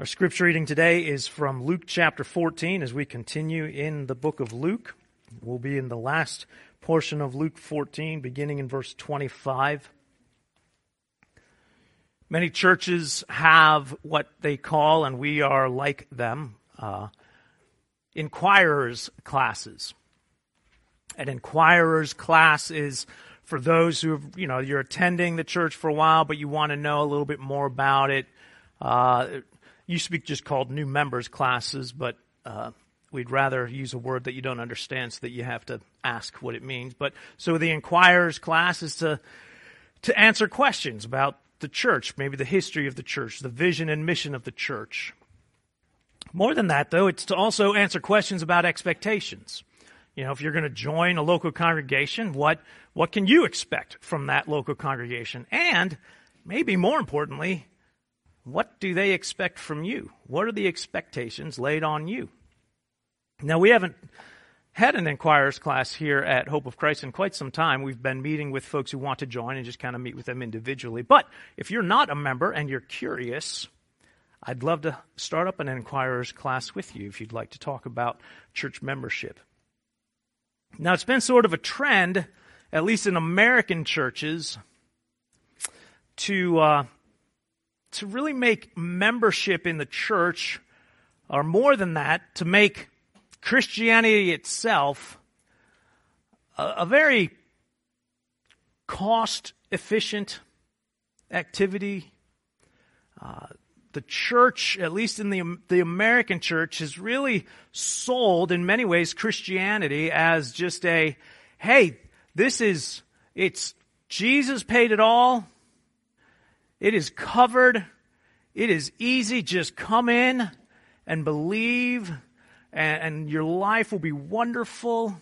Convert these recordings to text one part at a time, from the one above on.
Our scripture reading today is from Luke chapter 14 as we continue in the book of Luke. We'll be in the last portion of Luke 14, beginning in verse 25. Many churches have what they call, and we are like them, uh, inquirers classes. An inquirers class is for those who, you know, you're attending the church for a while, but you want to know a little bit more about it. Uh, used to be just called new members classes, but uh, we'd rather use a word that you don't understand so that you have to ask what it means. But so the inquirers class is to to answer questions about the church, maybe the history of the church, the vision and mission of the church. More than that, though, it's to also answer questions about expectations. You know, if you're going to join a local congregation, what what can you expect from that local congregation? And maybe more importantly, what do they expect from you? What are the expectations laid on you? Now, we haven't had an inquirers class here at Hope of Christ in quite some time. We've been meeting with folks who want to join and just kind of meet with them individually. But if you're not a member and you're curious, I'd love to start up an inquirers class with you if you'd like to talk about church membership. Now, it's been sort of a trend, at least in American churches, to uh, to really make membership in the church, or more than that, to make Christianity itself a, a very cost efficient activity. Uh, the church, at least in the, the American church, has really sold in many ways Christianity as just a, hey, this is, it's, Jesus paid it all. It is covered. It is easy. Just come in and believe, and, and your life will be wonderful,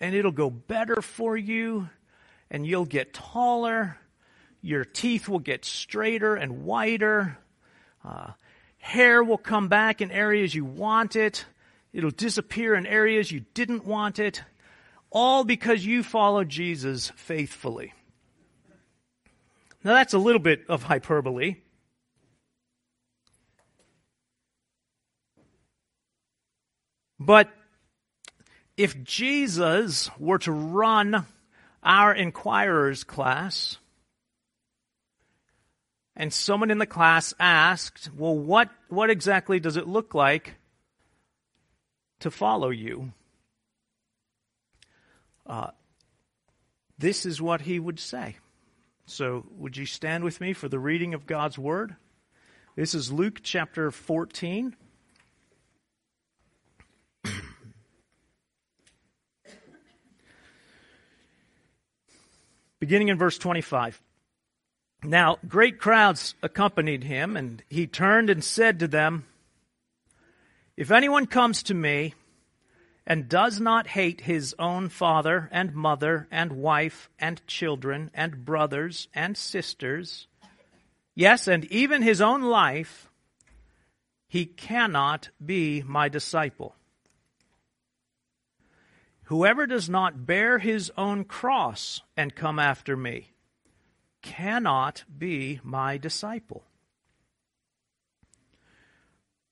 and it'll go better for you, and you'll get taller. Your teeth will get straighter and whiter. Uh, hair will come back in areas you want it. It'll disappear in areas you didn't want it. All because you followed Jesus faithfully. Now, that's a little bit of hyperbole. But if Jesus were to run our inquirers class, and someone in the class asked, Well, what, what exactly does it look like to follow you? Uh, this is what he would say. So, would you stand with me for the reading of God's Word? This is Luke chapter 14. Beginning in verse 25. Now, great crowds accompanied him, and he turned and said to them, If anyone comes to me, and does not hate his own father and mother and wife and children and brothers and sisters, yes, and even his own life, he cannot be my disciple. Whoever does not bear his own cross and come after me cannot be my disciple.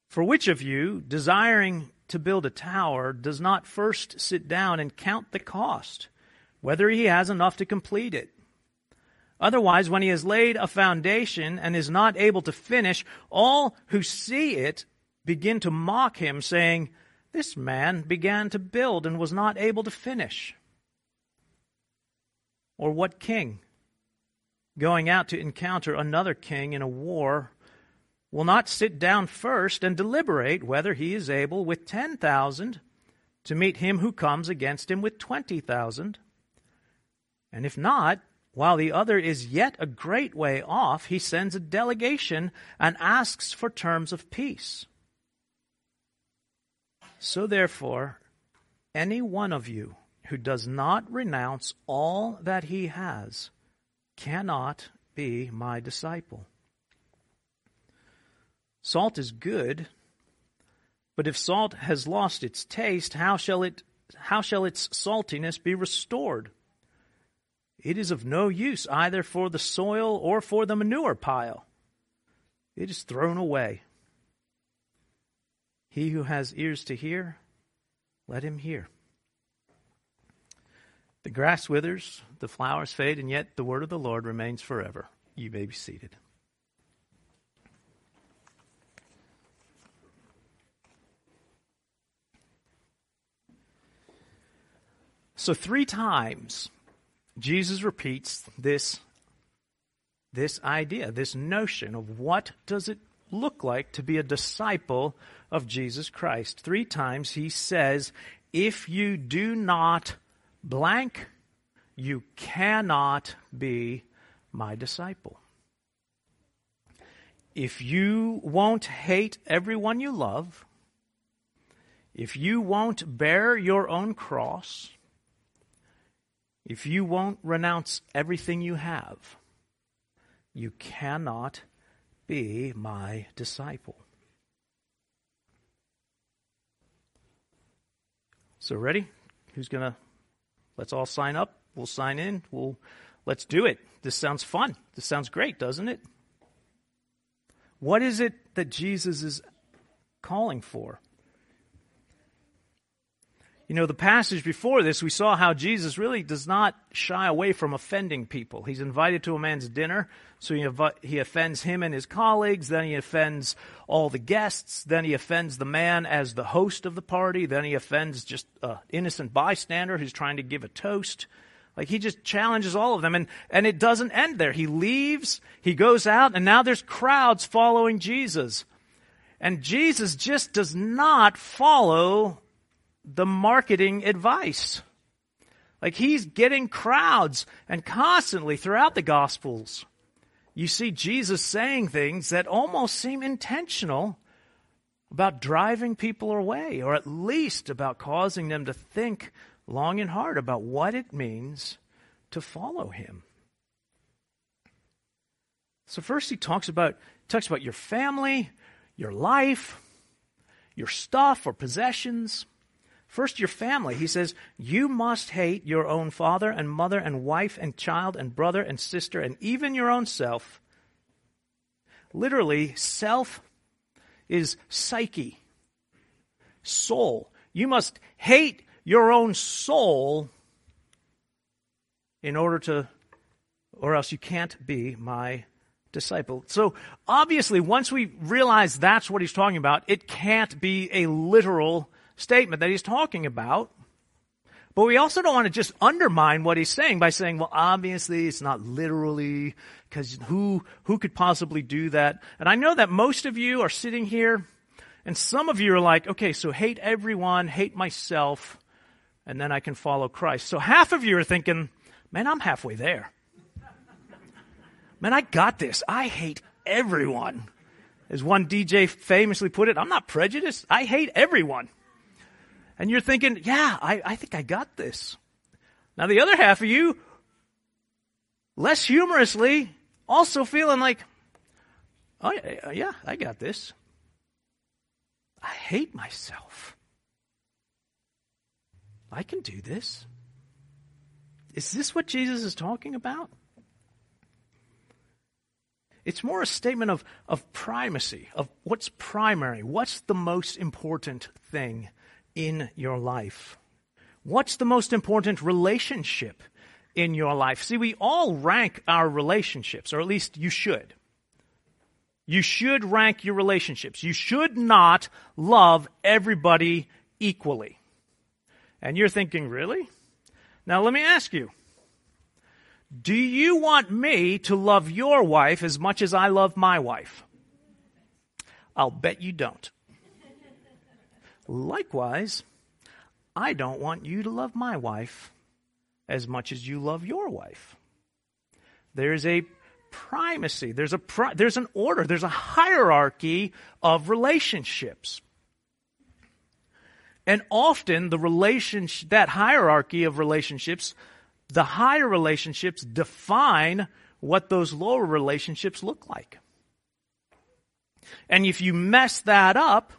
For which of you, desiring to build a tower does not first sit down and count the cost, whether he has enough to complete it. Otherwise, when he has laid a foundation and is not able to finish, all who see it begin to mock him, saying, This man began to build and was not able to finish. Or what king, going out to encounter another king in a war, will not sit down first and deliberate whether he is able with 10,000 to meet him who comes against him with 20,000. And if not, while the other is yet a great way off, he sends a delegation and asks for terms of peace. So therefore, any one of you who does not renounce all that he has cannot be my disciple. Salt is good, but if salt has lost its taste, how shall it how shall its saltiness be restored? It is of no use either for the soil or for the manure pile. It is thrown away. He who has ears to hear, let him hear. The grass withers, the flowers fade, and yet the word of the Lord remains forever. You may be seated. So, three times, Jesus repeats this, this idea, this notion of what does it look like to be a disciple of Jesus Christ. Three times he says, if you do not blank, you cannot be my disciple. If you won't hate everyone you love, if you won't bear your own cross, if you won't renounce everything you have, you cannot be my disciple. So ready? Who's going to let's all sign up. We'll sign in. We'll let's do it. This sounds fun. This sounds great, doesn't it? What is it that Jesus is calling for? You know, the passage before this, we saw how Jesus really does not shy away from offending people. He's invited to a man's dinner, so he, he offends him and his colleagues, then he offends all the guests, then he offends the man as the host of the party, then he offends just an innocent bystander who's trying to give a toast. Like he just challenges all of them and, and it doesn't end there. He leaves, he goes out, and now there's crowds following Jesus. And Jesus just does not follow the marketing advice. Like he's getting crowds and constantly throughout the Gospels, you see Jesus saying things that almost seem intentional about driving people away, or at least about causing them to think long and hard about what it means to follow him. So first he talks about talks about your family, your life, your stuff or possessions. First, your family. He says, You must hate your own father and mother and wife and child and brother and sister and even your own self. Literally, self is psyche, soul. You must hate your own soul in order to, or else you can't be my disciple. So obviously, once we realize that's what he's talking about, it can't be a literal statement that he's talking about. But we also don't want to just undermine what he's saying by saying, well, obviously it's not literally, because who, who could possibly do that? And I know that most of you are sitting here, and some of you are like, okay, so hate everyone, hate myself, and then I can follow Christ. So half of you are thinking, man, I'm halfway there. Man, I got this. I hate everyone. As one DJ famously put it, I'm not prejudiced. I hate everyone. And you're thinking, yeah, I, I think I got this. Now, the other half of you, less humorously, also feeling like, oh, yeah, I got this. I hate myself. I can do this. Is this what Jesus is talking about? It's more a statement of, of primacy, of what's primary, what's the most important thing in your life? What's the most important relationship in your life? See, we all rank our relationships, or at least you should. You should rank your relationships. You should not love everybody equally. And you're thinking, really? Now let me ask you. Do you want me to love your wife as much as I love my wife? I'll bet you don't. Likewise, I don't want you to love my wife as much as you love your wife. There's a primacy, there's, a pri- there's an order, there's a hierarchy of relationships. And often the relationship, that hierarchy of relationships, the higher relationships define what those lower relationships look like. And if you mess that up,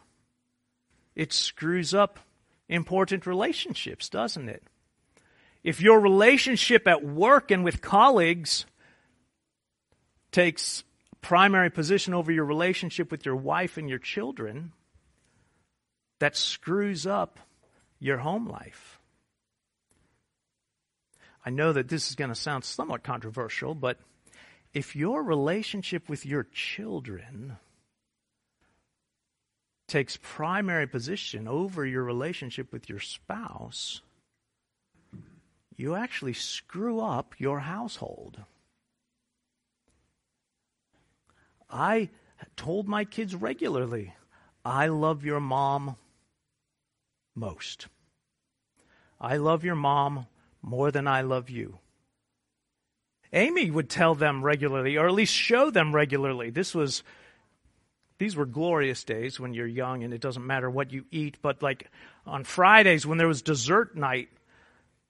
it screws up important relationships, doesn't it? If your relationship at work and with colleagues takes primary position over your relationship with your wife and your children, that screws up your home life. I know that this is going to sound somewhat controversial, but if your relationship with your children takes primary position over your relationship with your spouse, you actually screw up your household. I told my kids regularly, I love your mom most. I love your mom more than I love you. Amy would tell them regularly, or at least show them regularly. This was, these were glorious days when you're young and it doesn't matter what you eat, but like on Fridays when there was dessert night,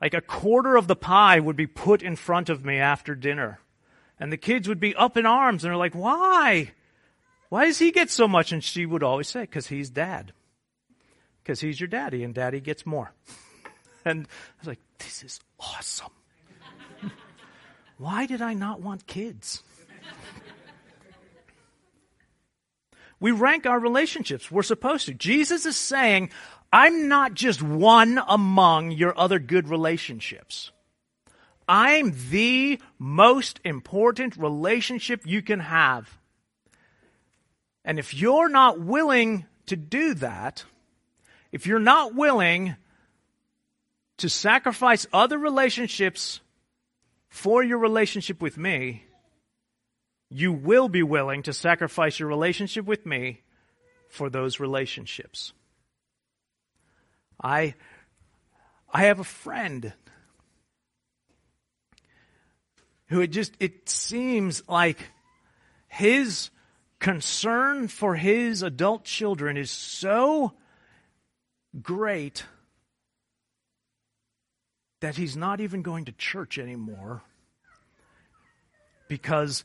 like a quarter of the pie would be put in front of me after dinner. And the kids would be up in arms and they're like, why? Why does he get so much? And she would always say, because he's dad. Because he's your daddy and daddy gets more. and I was like, this is awesome. why did I not want kids? We rank our relationships. We're supposed to. Jesus is saying, I'm not just one among your other good relationships. I'm the most important relationship you can have. And if you're not willing to do that, if you're not willing to sacrifice other relationships for your relationship with me, you will be willing to sacrifice your relationship with me for those relationships. I, I have a friend who it just, it seems like his concern for his adult children is so great that he's not even going to church anymore because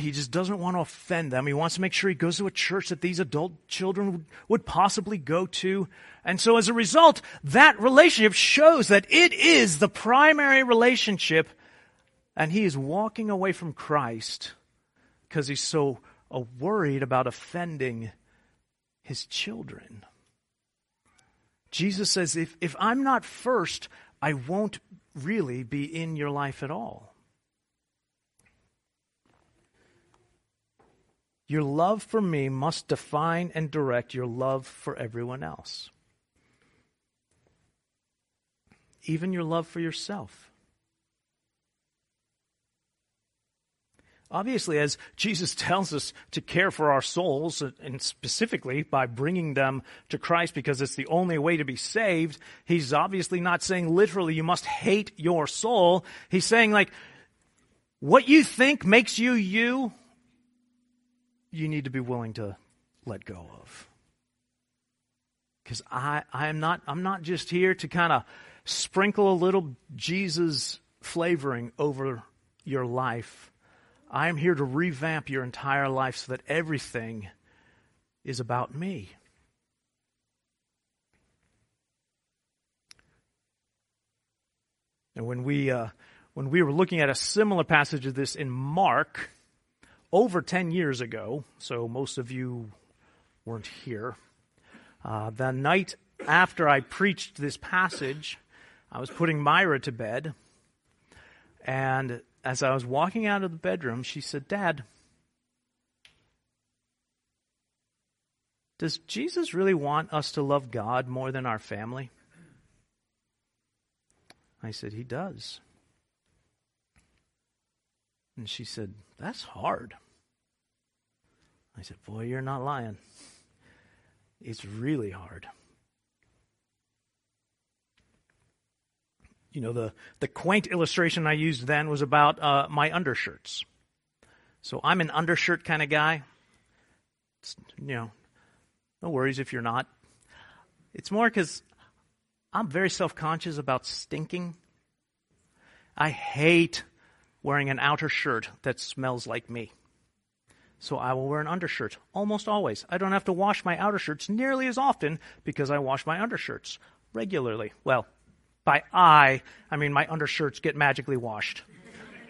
he just doesn't want to offend them. He wants to make sure he goes to a church that these adult children would, possibly go to. And so as a result, that relationship shows that it is the primary relationship and he is walking away from Christ because he's so uh, worried about offending his children. Jesus says, if, if I'm not first, I won't really be in your life at all. Your love for me must define and direct your love for everyone else. Even your love for yourself. Obviously, as Jesus tells us to care for our souls, and specifically by bringing them to Christ because it's the only way to be saved, he's obviously not saying literally you must hate your soul. He's saying like, what you think makes you you, you need to be willing to let go of. Because I, I am not, I'm not just here to kind of sprinkle a little Jesus flavoring over your life. I am here to revamp your entire life so that everything is about me. And when we, uh, when we were looking at a similar passage of this in Mark, over 10 years ago, so most of you weren't here, uh, the night after I preached this passage, I was putting Myra to bed. And as I was walking out of the bedroom, she said, Dad, does Jesus really want us to love God more than our family? I said, He does. And she said, That's hard. I said, Boy, you're not lying. It's really hard. You know, the, the quaint illustration I used then was about uh, my undershirts. So I'm an undershirt kind of guy. It's, you know, no worries if you're not. It's more because I'm very self conscious about stinking. I hate wearing an outer shirt that smells like me. So I will wear an undershirt almost always. I don't have to wash my outer shirts nearly as often because I wash my undershirts regularly. Well, by I, I mean my undershirts get magically washed.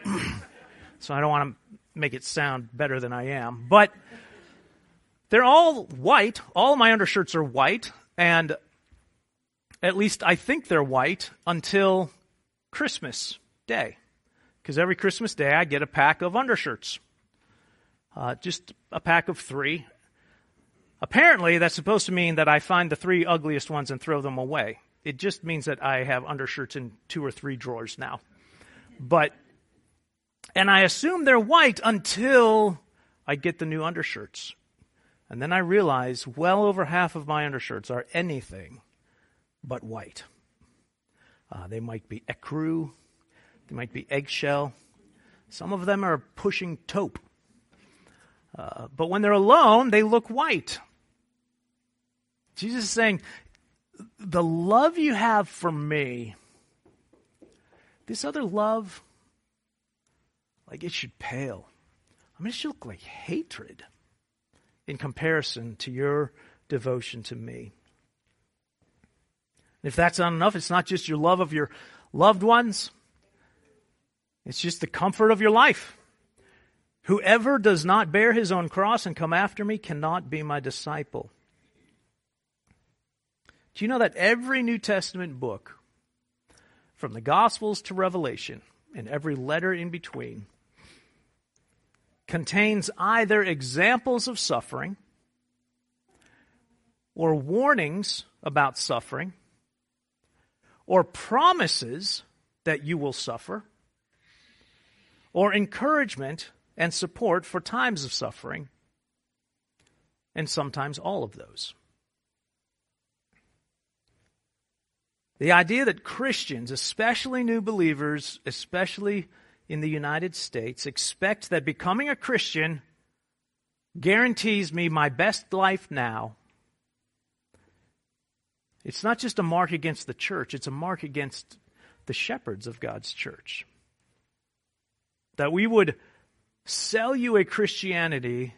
so I don't want to make it sound better than I am. But they're all white. All my undershirts are white. And at least I think they're white until Christmas Day. Because every Christmas Day I get a pack of undershirts. Uh, just a pack of three. Apparently, that's supposed to mean that I find the three ugliest ones and throw them away. It just means that I have undershirts in two or three drawers now. But, and I assume they're white until I get the new undershirts. And then I realize well over half of my undershirts are anything but white. Uh, they might be ecru, they might be eggshell. Some of them are pushing taupe. Uh, but when they're alone, they look white. Jesus is saying, the love you have for me, this other love, like it should pale. I mean, it should look like hatred in comparison to your devotion to me. If that's not enough, it's not just your love of your loved ones, it's just the comfort of your life. Whoever does not bear his own cross and come after me cannot be my disciple. Do you know that every New Testament book, from the Gospels to Revelation, and every letter in between, contains either examples of suffering or warnings about suffering or promises that you will suffer or encouragement and support for times of suffering and sometimes all of those. The idea that Christians, especially new believers, especially in the United States expect that becoming a Christian guarantees me my best life now. It's not just a mark against the church, it's a mark against the shepherds of God's church. That we would sell you a Christianity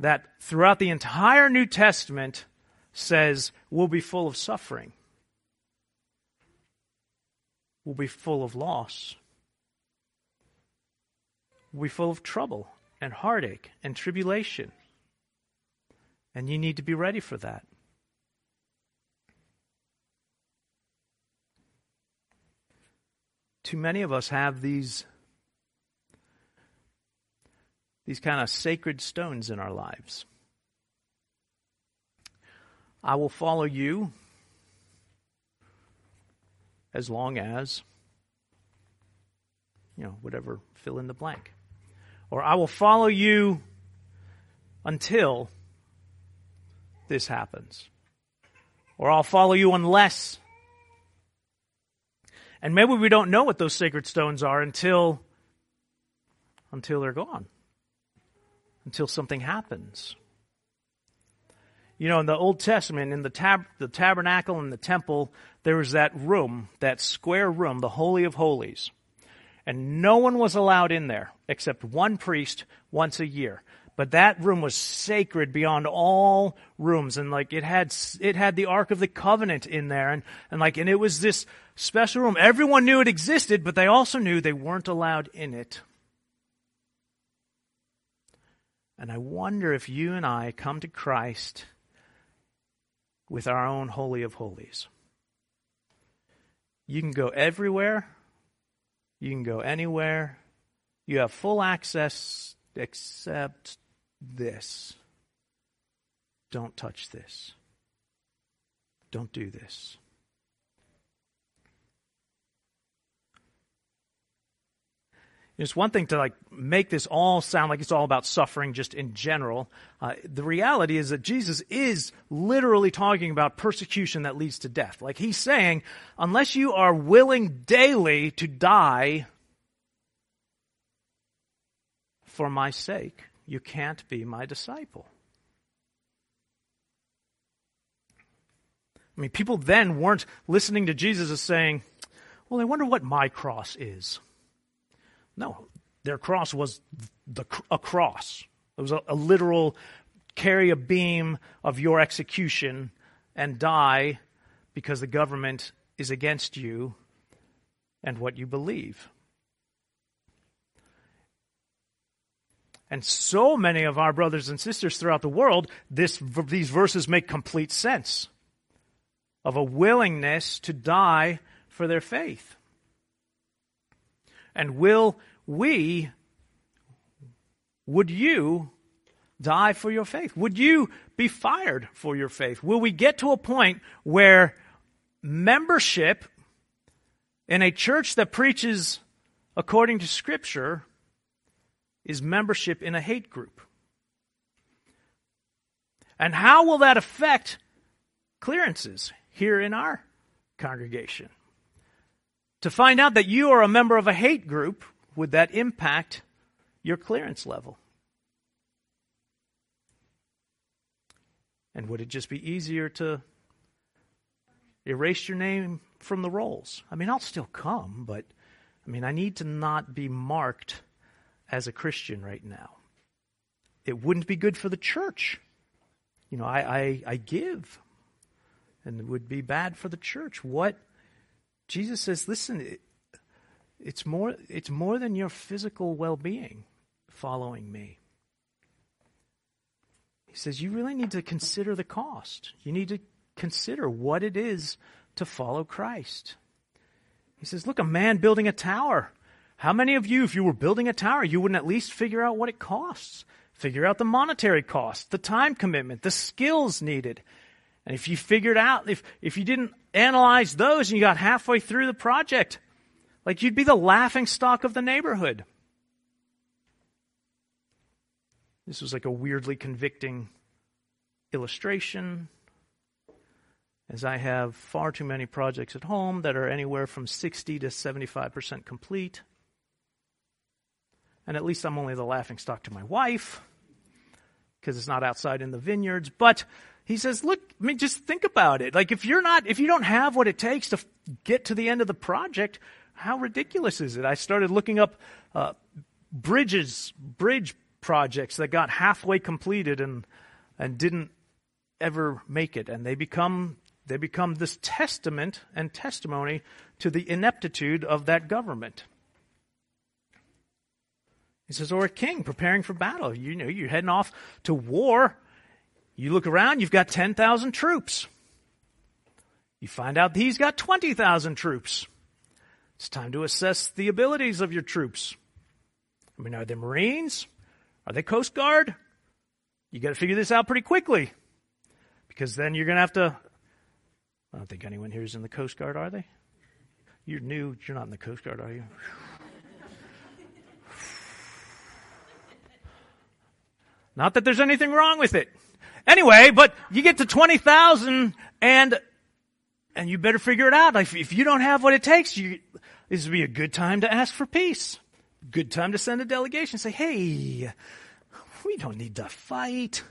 that throughout the entire New Testament says will be full of suffering, will be full of loss will be full of trouble and heartache and tribulation. And you need to be ready for that. Too many of us have these these kind of sacred stones in our lives. I will follow you as long as, you know, whatever, fill in the blank or I will follow you until this happens. Or I'll follow you unless. And maybe we don't know what those sacred stones are until until they're gone. Until something happens. You know, in the Old Testament, in the, tab- the tabernacle and the temple, there was that room, that square room, the Holy of Holies and no one was allowed in there except one priest once a year. But that room was sacred beyond all rooms, and like it had it had the Ark of the Covenant in there, and and like and it was this special room. Everyone knew it existed, but they also knew they weren't allowed in it. And I wonder if you and I come to Christ with our own Holy of Holies. You can go everywhere you can go anywhere. You have full access except this. Don't touch this. Don't do this. It's one thing to like make this all sound like it's all about suffering just in general. Uh, the reality is that Jesus is literally talking about persecution that leads to death. Like he's saying, unless you are willing daily to die for my sake, you can't be my disciple. I mean, people then weren't listening to Jesus as saying, well, I wonder what my cross is. No, their cross was the, a cross. It was a, a literal carry a beam of your execution and die because the government is against you and what you believe. And so many of our brothers and sisters throughout the world, this, these verses make complete sense. of a willingness to die for their faith. And will we, would you die for your faith? Would you be fired for your faith? Will we get to a point where membership in a church that preaches according to Scripture is membership in a hate group? And how will that affect clearances here in our congregation? To find out that you are a member of a hate group, would that impact your clearance level? And would it just be easier to erase your name from the rolls? I mean, I'll still come, but I mean, I need to not be marked as a Christian right now. It wouldn't be good for the church. You know, I, I, I give, and it would be bad for the church. What Jesus says, listen, it, it's more, it's more than your physical well being following me. He says, You really need to consider the cost. You need to consider what it is to follow Christ. He says, Look, a man building a tower. How many of you, if you were building a tower, you wouldn't at least figure out what it costs? Figure out the monetary cost, the time commitment, the skills needed. And if you figured out, if, if you didn't analyze those and you got halfway through the project, like you'd be the laughing stock of the neighborhood. This was like a weirdly convicting illustration, as I have far too many projects at home that are anywhere from 60 to 75% complete. And at least I'm only the laughing stock to my wife because it's not outside in the vineyards. But he says, look, I mean, just think about it. Like if you're not, if you don't have what it takes to get to the end of the project, how ridiculous is it? I started looking up uh, bridges, bridge projects that got halfway completed and and didn't ever make it and they become they become this testament and testimony to the ineptitude of that government he says or a king preparing for battle you know you're heading off to war you look around you've got 10,000 troops you find out he's got 20,000 troops it's time to assess the abilities of your troops i mean are they marines are they Coast Guard? You got to figure this out pretty quickly. Because then you're going to have to. I don't think anyone here is in the Coast Guard, are they? You're new. You're not in the Coast Guard, are you? Not that there's anything wrong with it. Anyway, but you get to 20,000 and, and you better figure it out. If, if you don't have what it takes, you, this would be a good time to ask for peace good time to send a delegation. Say, hey, we don't need to fight.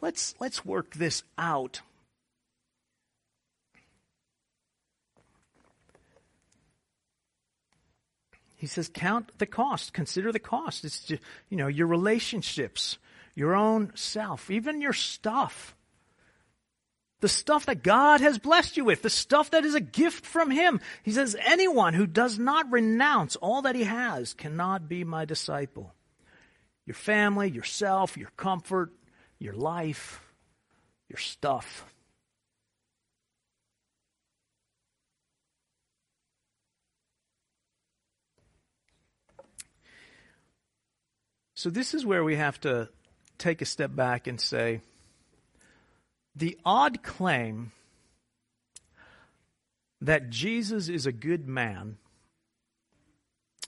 Let's, let's work this out. He says, count the cost. Consider the cost. It's just, you know, your relationships, your own self, even your stuff. The stuff that God has blessed you with, the stuff that is a gift from Him. He says, anyone who does not renounce all that he has cannot be my disciple. Your family, yourself, your comfort, your life, your stuff. So, this is where we have to take a step back and say, the odd claim that Jesus is a good man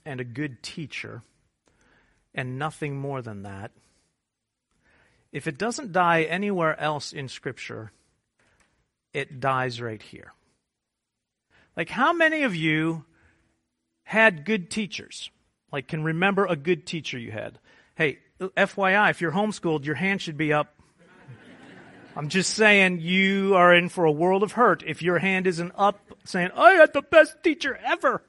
and a good teacher and nothing more than that, if it doesn't die anywhere else in Scripture, it dies right here. Like, how many of you had good teachers? Like, can remember a good teacher you had? Hey, FYI, if you're homeschooled, your hand should be up I'm just saying you are in for a world of hurt if your hand isn't up saying, I had the best teacher ever.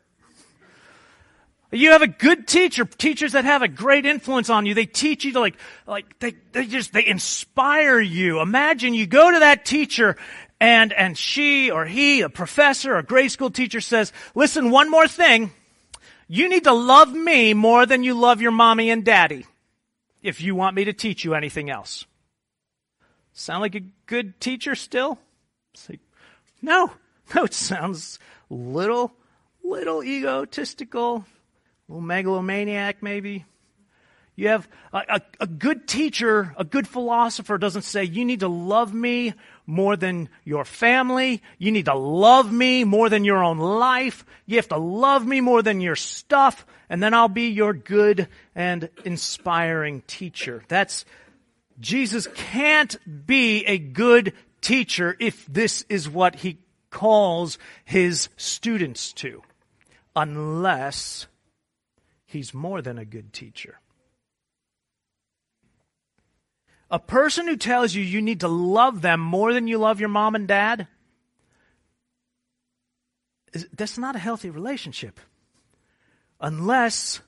You have a good teacher, teachers that have a great influence on you. They teach you to like, like, they, they just, they inspire you. Imagine you go to that teacher and, and she or he, a professor or grade school teacher says, listen, one more thing. You need to love me more than you love your mommy and daddy if you want me to teach you anything else. Sound like a good teacher still? Like, No, no, it sounds little, little egotistical, little megalomaniac maybe. You have a, a, a, good teacher, a good philosopher doesn't say, you need to love me more than your family. You need to love me more than your own life. You have to love me more than your stuff. And then I'll be your good and inspiring teacher. That's, Jesus can't be a good teacher if this is what he calls his students to. Unless he's more than a good teacher. A person who tells you you need to love them more than you love your mom and dad, that's not a healthy relationship. Unless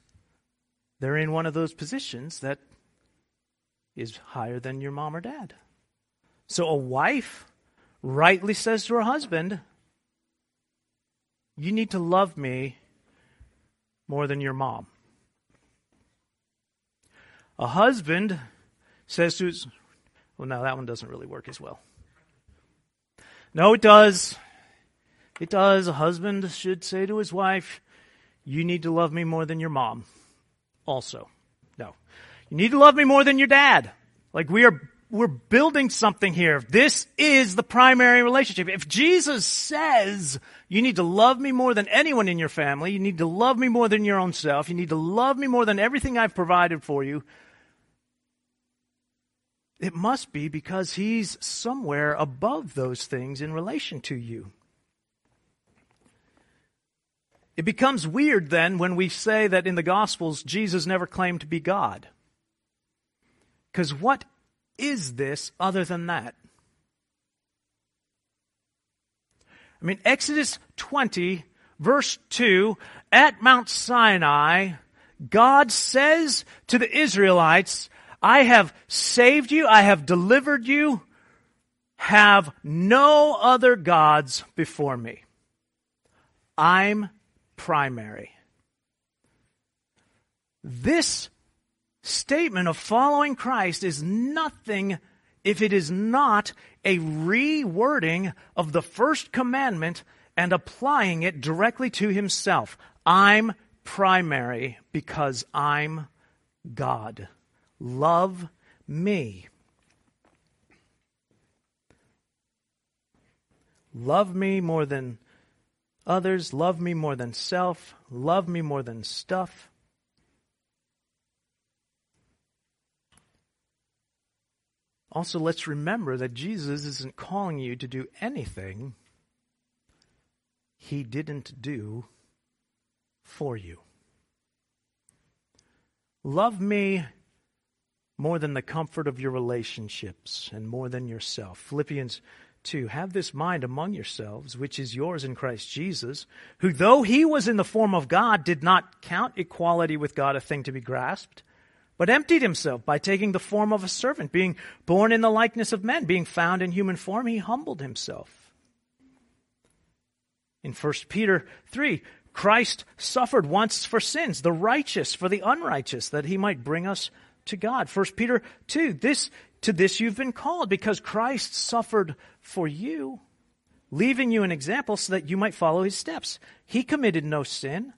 they're in one of those positions that is higher than your mom or dad. So a wife rightly says to her husband, You need to love me more than your mom. A husband says to his, well, no, that one doesn't really work as well. No, it does. It does. A husband should say to his wife, You need to love me more than your mom. Also. No. You need to love me more than your dad. Like we are, we're building something here. This is the primary relationship. If Jesus says, you need to love me more than anyone in your family, you need to love me more than your own self, you need to love me more than everything I've provided for you, it must be because he's somewhere above those things in relation to you. It becomes weird then when we say that in the Gospels Jesus never claimed to be God. Because what is this other than that? I mean, Exodus 20, verse 2, at Mount Sinai, God says to the Israelites, I have saved you. I have delivered you. Have no other gods before me. I'm primary. This statement of following Christ is nothing if it is not a rewording of the first commandment and applying it directly to himself. I'm primary because I'm God. Love me. Love me more than others. Love me more than self. Love me more than stuff. Also, let's remember that Jesus isn't calling you to do anything he didn't do for you. Love me more than the comfort of your relationships and more than yourself. Philippians 2 Have this mind among yourselves, which is yours in Christ Jesus, who, though he was in the form of God, did not count equality with God a thing to be grasped, but emptied himself by taking the form of a servant, being born in the likeness of men, being found in human form, he humbled himself. In 1 Peter 3, Christ suffered once for sins, the righteous for the unrighteous, that he might bring us to God. 1 Peter 2, this, to this you've been called because Christ suffered for you, leaving you an example so that you might follow his steps. He committed no sin.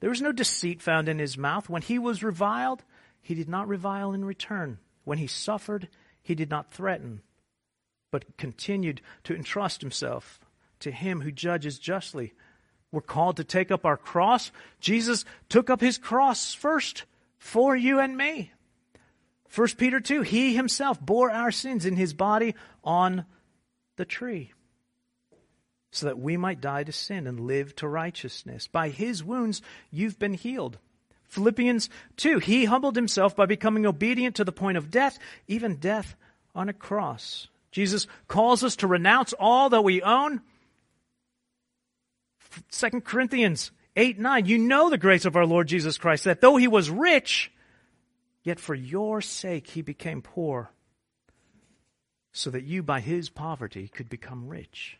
There was no deceit found in his mouth. When he was reviled, he did not revile in return. When he suffered, he did not threaten, but continued to entrust himself to him who judges justly. We're called to take up our cross. Jesus took up his cross first for you and me. 1 Peter 2, he himself bore our sins in his body on the tree so that we might die to sin and live to righteousness. By his wounds you've been healed. Philippians 2, he humbled himself by becoming obedient to the point of death, even death on a cross. Jesus calls us to renounce all that we own. 2 Corinthians 8 9, you know the grace of our Lord Jesus Christ, that though he was rich, Yet for your sake he became poor, so that you by his poverty could become rich.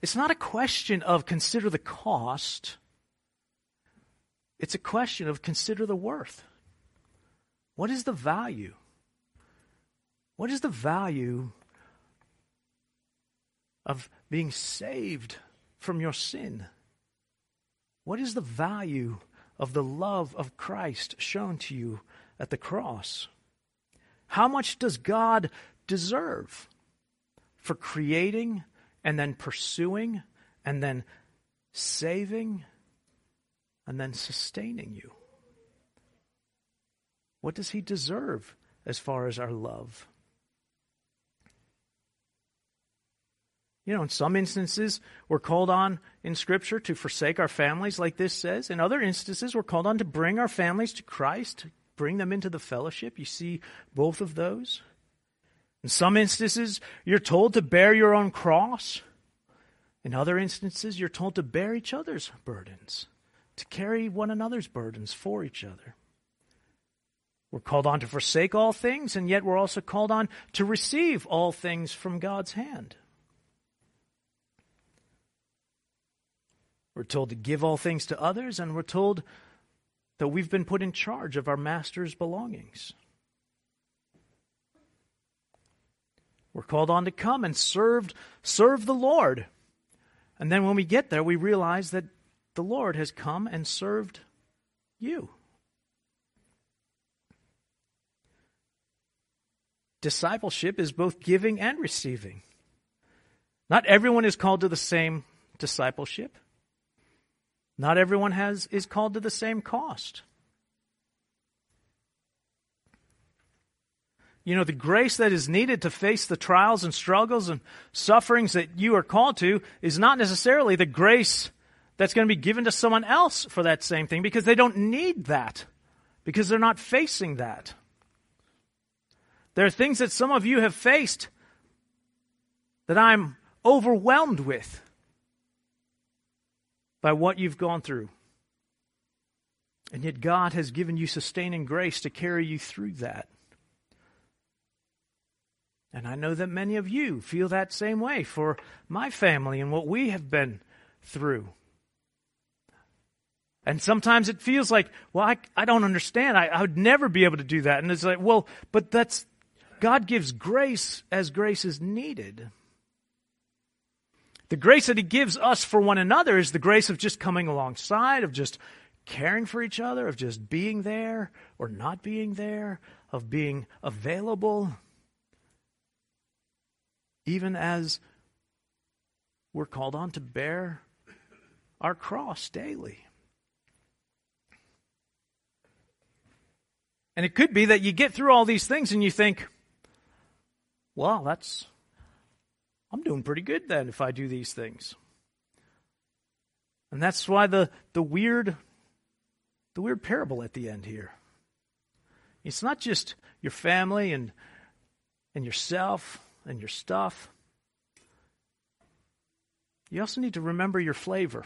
It's not a question of consider the cost. It's a question of consider the worth. What is the value? What is the value of being saved from your sin? What is the value of the love of Christ shown to you at the cross? How much does God deserve for creating and then pursuing and then saving and then sustaining you? What does He deserve as far as our love? You know, in some instances, we're called on in Scripture to forsake our families, like this says. In other instances, we're called on to bring our families to Christ, bring them into the fellowship. You see both of those. In some instances, you're told to bear your own cross. In other instances, you're told to bear each other's burdens, to carry one another's burdens for each other. We're called on to forsake all things, and yet we're also called on to receive all things from God's hand. We're told to give all things to others, and we're told that we've been put in charge of our master's belongings. We're called on to come and serve, serve the Lord. And then when we get there, we realize that the Lord has come and served you. Discipleship is both giving and receiving. Not everyone is called to the same discipleship. Not everyone has, is called to the same cost. You know, the grace that is needed to face the trials and struggles and sufferings that you are called to is not necessarily the grace that's going to be given to someone else for that same thing because they don't need that, because they're not facing that. There are things that some of you have faced that I'm overwhelmed with by what you've gone through. And yet, God has given you sustaining grace to carry you through that. And I know that many of you feel that same way for my family and what we have been through. And sometimes it feels like, well, I, I don't understand. I, I would never be able to do that. And it's like, well, but that's, God gives grace as grace is needed. The grace that He gives us for one another is the grace of just coming alongside, of just caring for each other, of just being there or not being there, of being available, even as we're called on to bear our cross daily. And it could be that you get through all these things and you think, well, that's I'm doing pretty good then if I do these things. And that's why the, the weird the weird parable at the end here. It's not just your family and and yourself and your stuff. You also need to remember your flavor.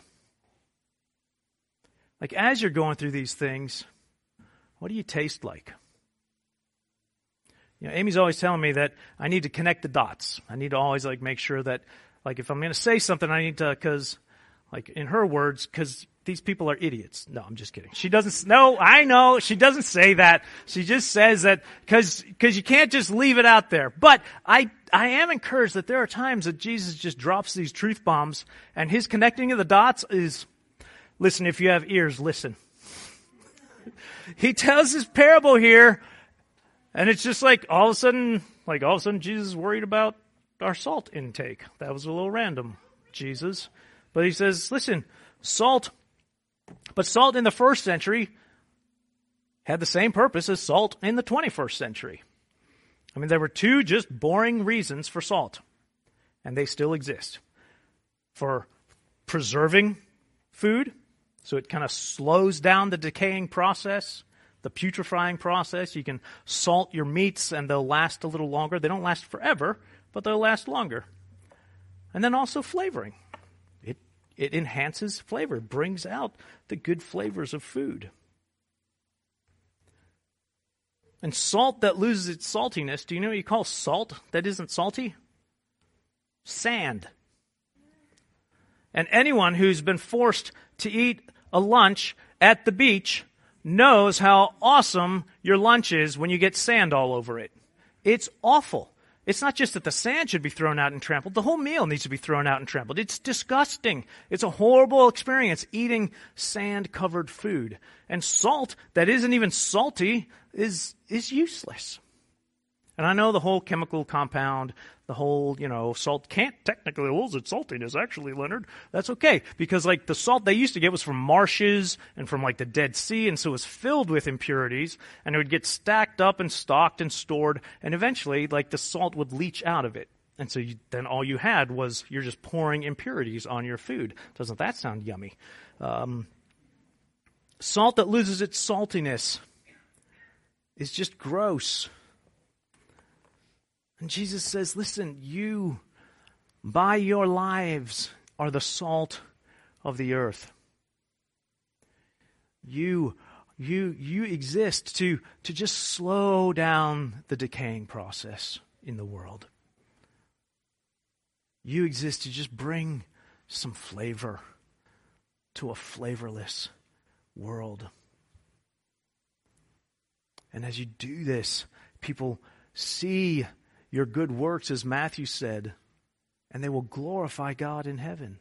Like as you're going through these things, what do you taste like? You know, Amy's always telling me that I need to connect the dots. I need to always like make sure that, like, if I'm going to say something, I need to, because, like, in her words, because these people are idiots. No, I'm just kidding. She doesn't. No, I know she doesn't say that. She just says that because because you can't just leave it out there. But I I am encouraged that there are times that Jesus just drops these truth bombs, and his connecting of the dots is, listen. If you have ears, listen. he tells this parable here and it's just like all of a sudden, like all of a sudden, Jesus is worried about our salt intake. That was a little random, Jesus. But he says, listen, salt, but salt in the first century had the same purpose as salt in the 21st century. I mean, there were two just boring reasons for salt, and they still exist. For preserving food, so it kind of slows down the decaying process the putrefying process. You can salt your meats and they'll last a little longer. They don't last forever, but they'll last longer. And then also flavoring. It, it enhances flavor, brings out the good flavors of food. And salt that loses its saltiness, do you know what you call salt that isn't salty? Sand. And anyone who's been forced to eat a lunch at the beach knows how awesome your lunch is when you get sand all over it. It's awful. It's not just that the sand should be thrown out and trampled. The whole meal needs to be thrown out and trampled. It's disgusting. It's a horrible experience eating sand covered food. And salt that isn't even salty is, is useless. And I know the whole chemical compound, the whole, you know, salt can't technically lose its saltiness, actually, Leonard. That's okay. Because, like, the salt they used to get was from marshes and from, like, the Dead Sea, and so it was filled with impurities, and it would get stacked up and stocked and stored, and eventually, like, the salt would leach out of it. And so you, then all you had was you're just pouring impurities on your food. Doesn't that sound yummy? Um, salt that loses its saltiness is just gross. And Jesus says, Listen, you, by your lives, are the salt of the earth. You, you, you exist to, to just slow down the decaying process in the world. You exist to just bring some flavor to a flavorless world. And as you do this, people see your good works, as Matthew said, and they will glorify God in heaven.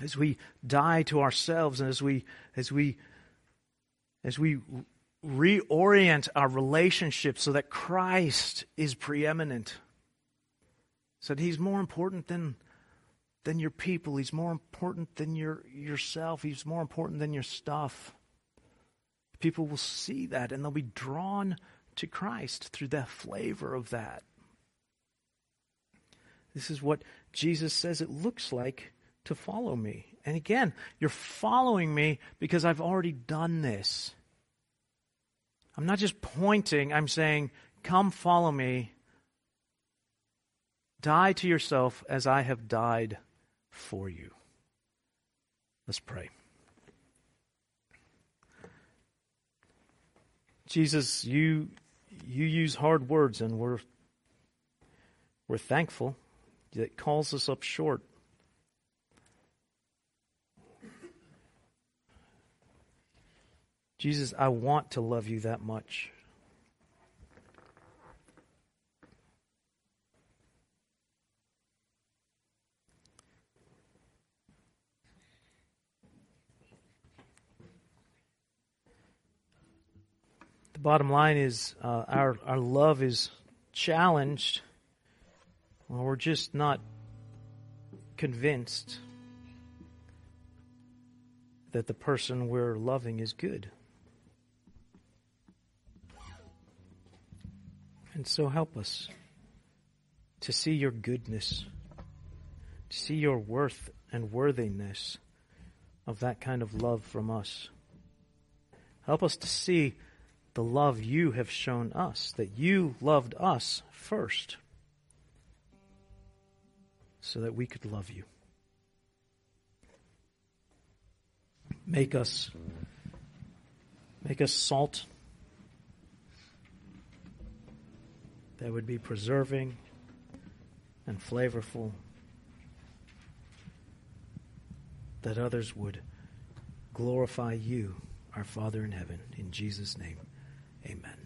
As we die to ourselves and as we as we as we reorient our relationship so that Christ is preeminent. So that he's more important than than your people, he's more important than your yourself, he's more important than your stuff. People will see that and they'll be drawn to Christ through the flavor of that. This is what Jesus says it looks like to follow me. And again, you're following me because I've already done this. I'm not just pointing, I'm saying, Come follow me. Die to yourself as I have died for you. Let's pray. Jesus, you you use hard words, and we're, we're thankful that calls us up short. Jesus, I want to love you that much. Bottom line is uh, our our love is challenged. Well, we're just not convinced that the person we're loving is good. And so help us to see your goodness, to see your worth and worthiness of that kind of love from us. Help us to see the love you have shown us, that you loved us first, so that we could love you. Make us make us salt that would be preserving and flavorful that others would glorify you, our Father in heaven. In Jesus' name. Amen.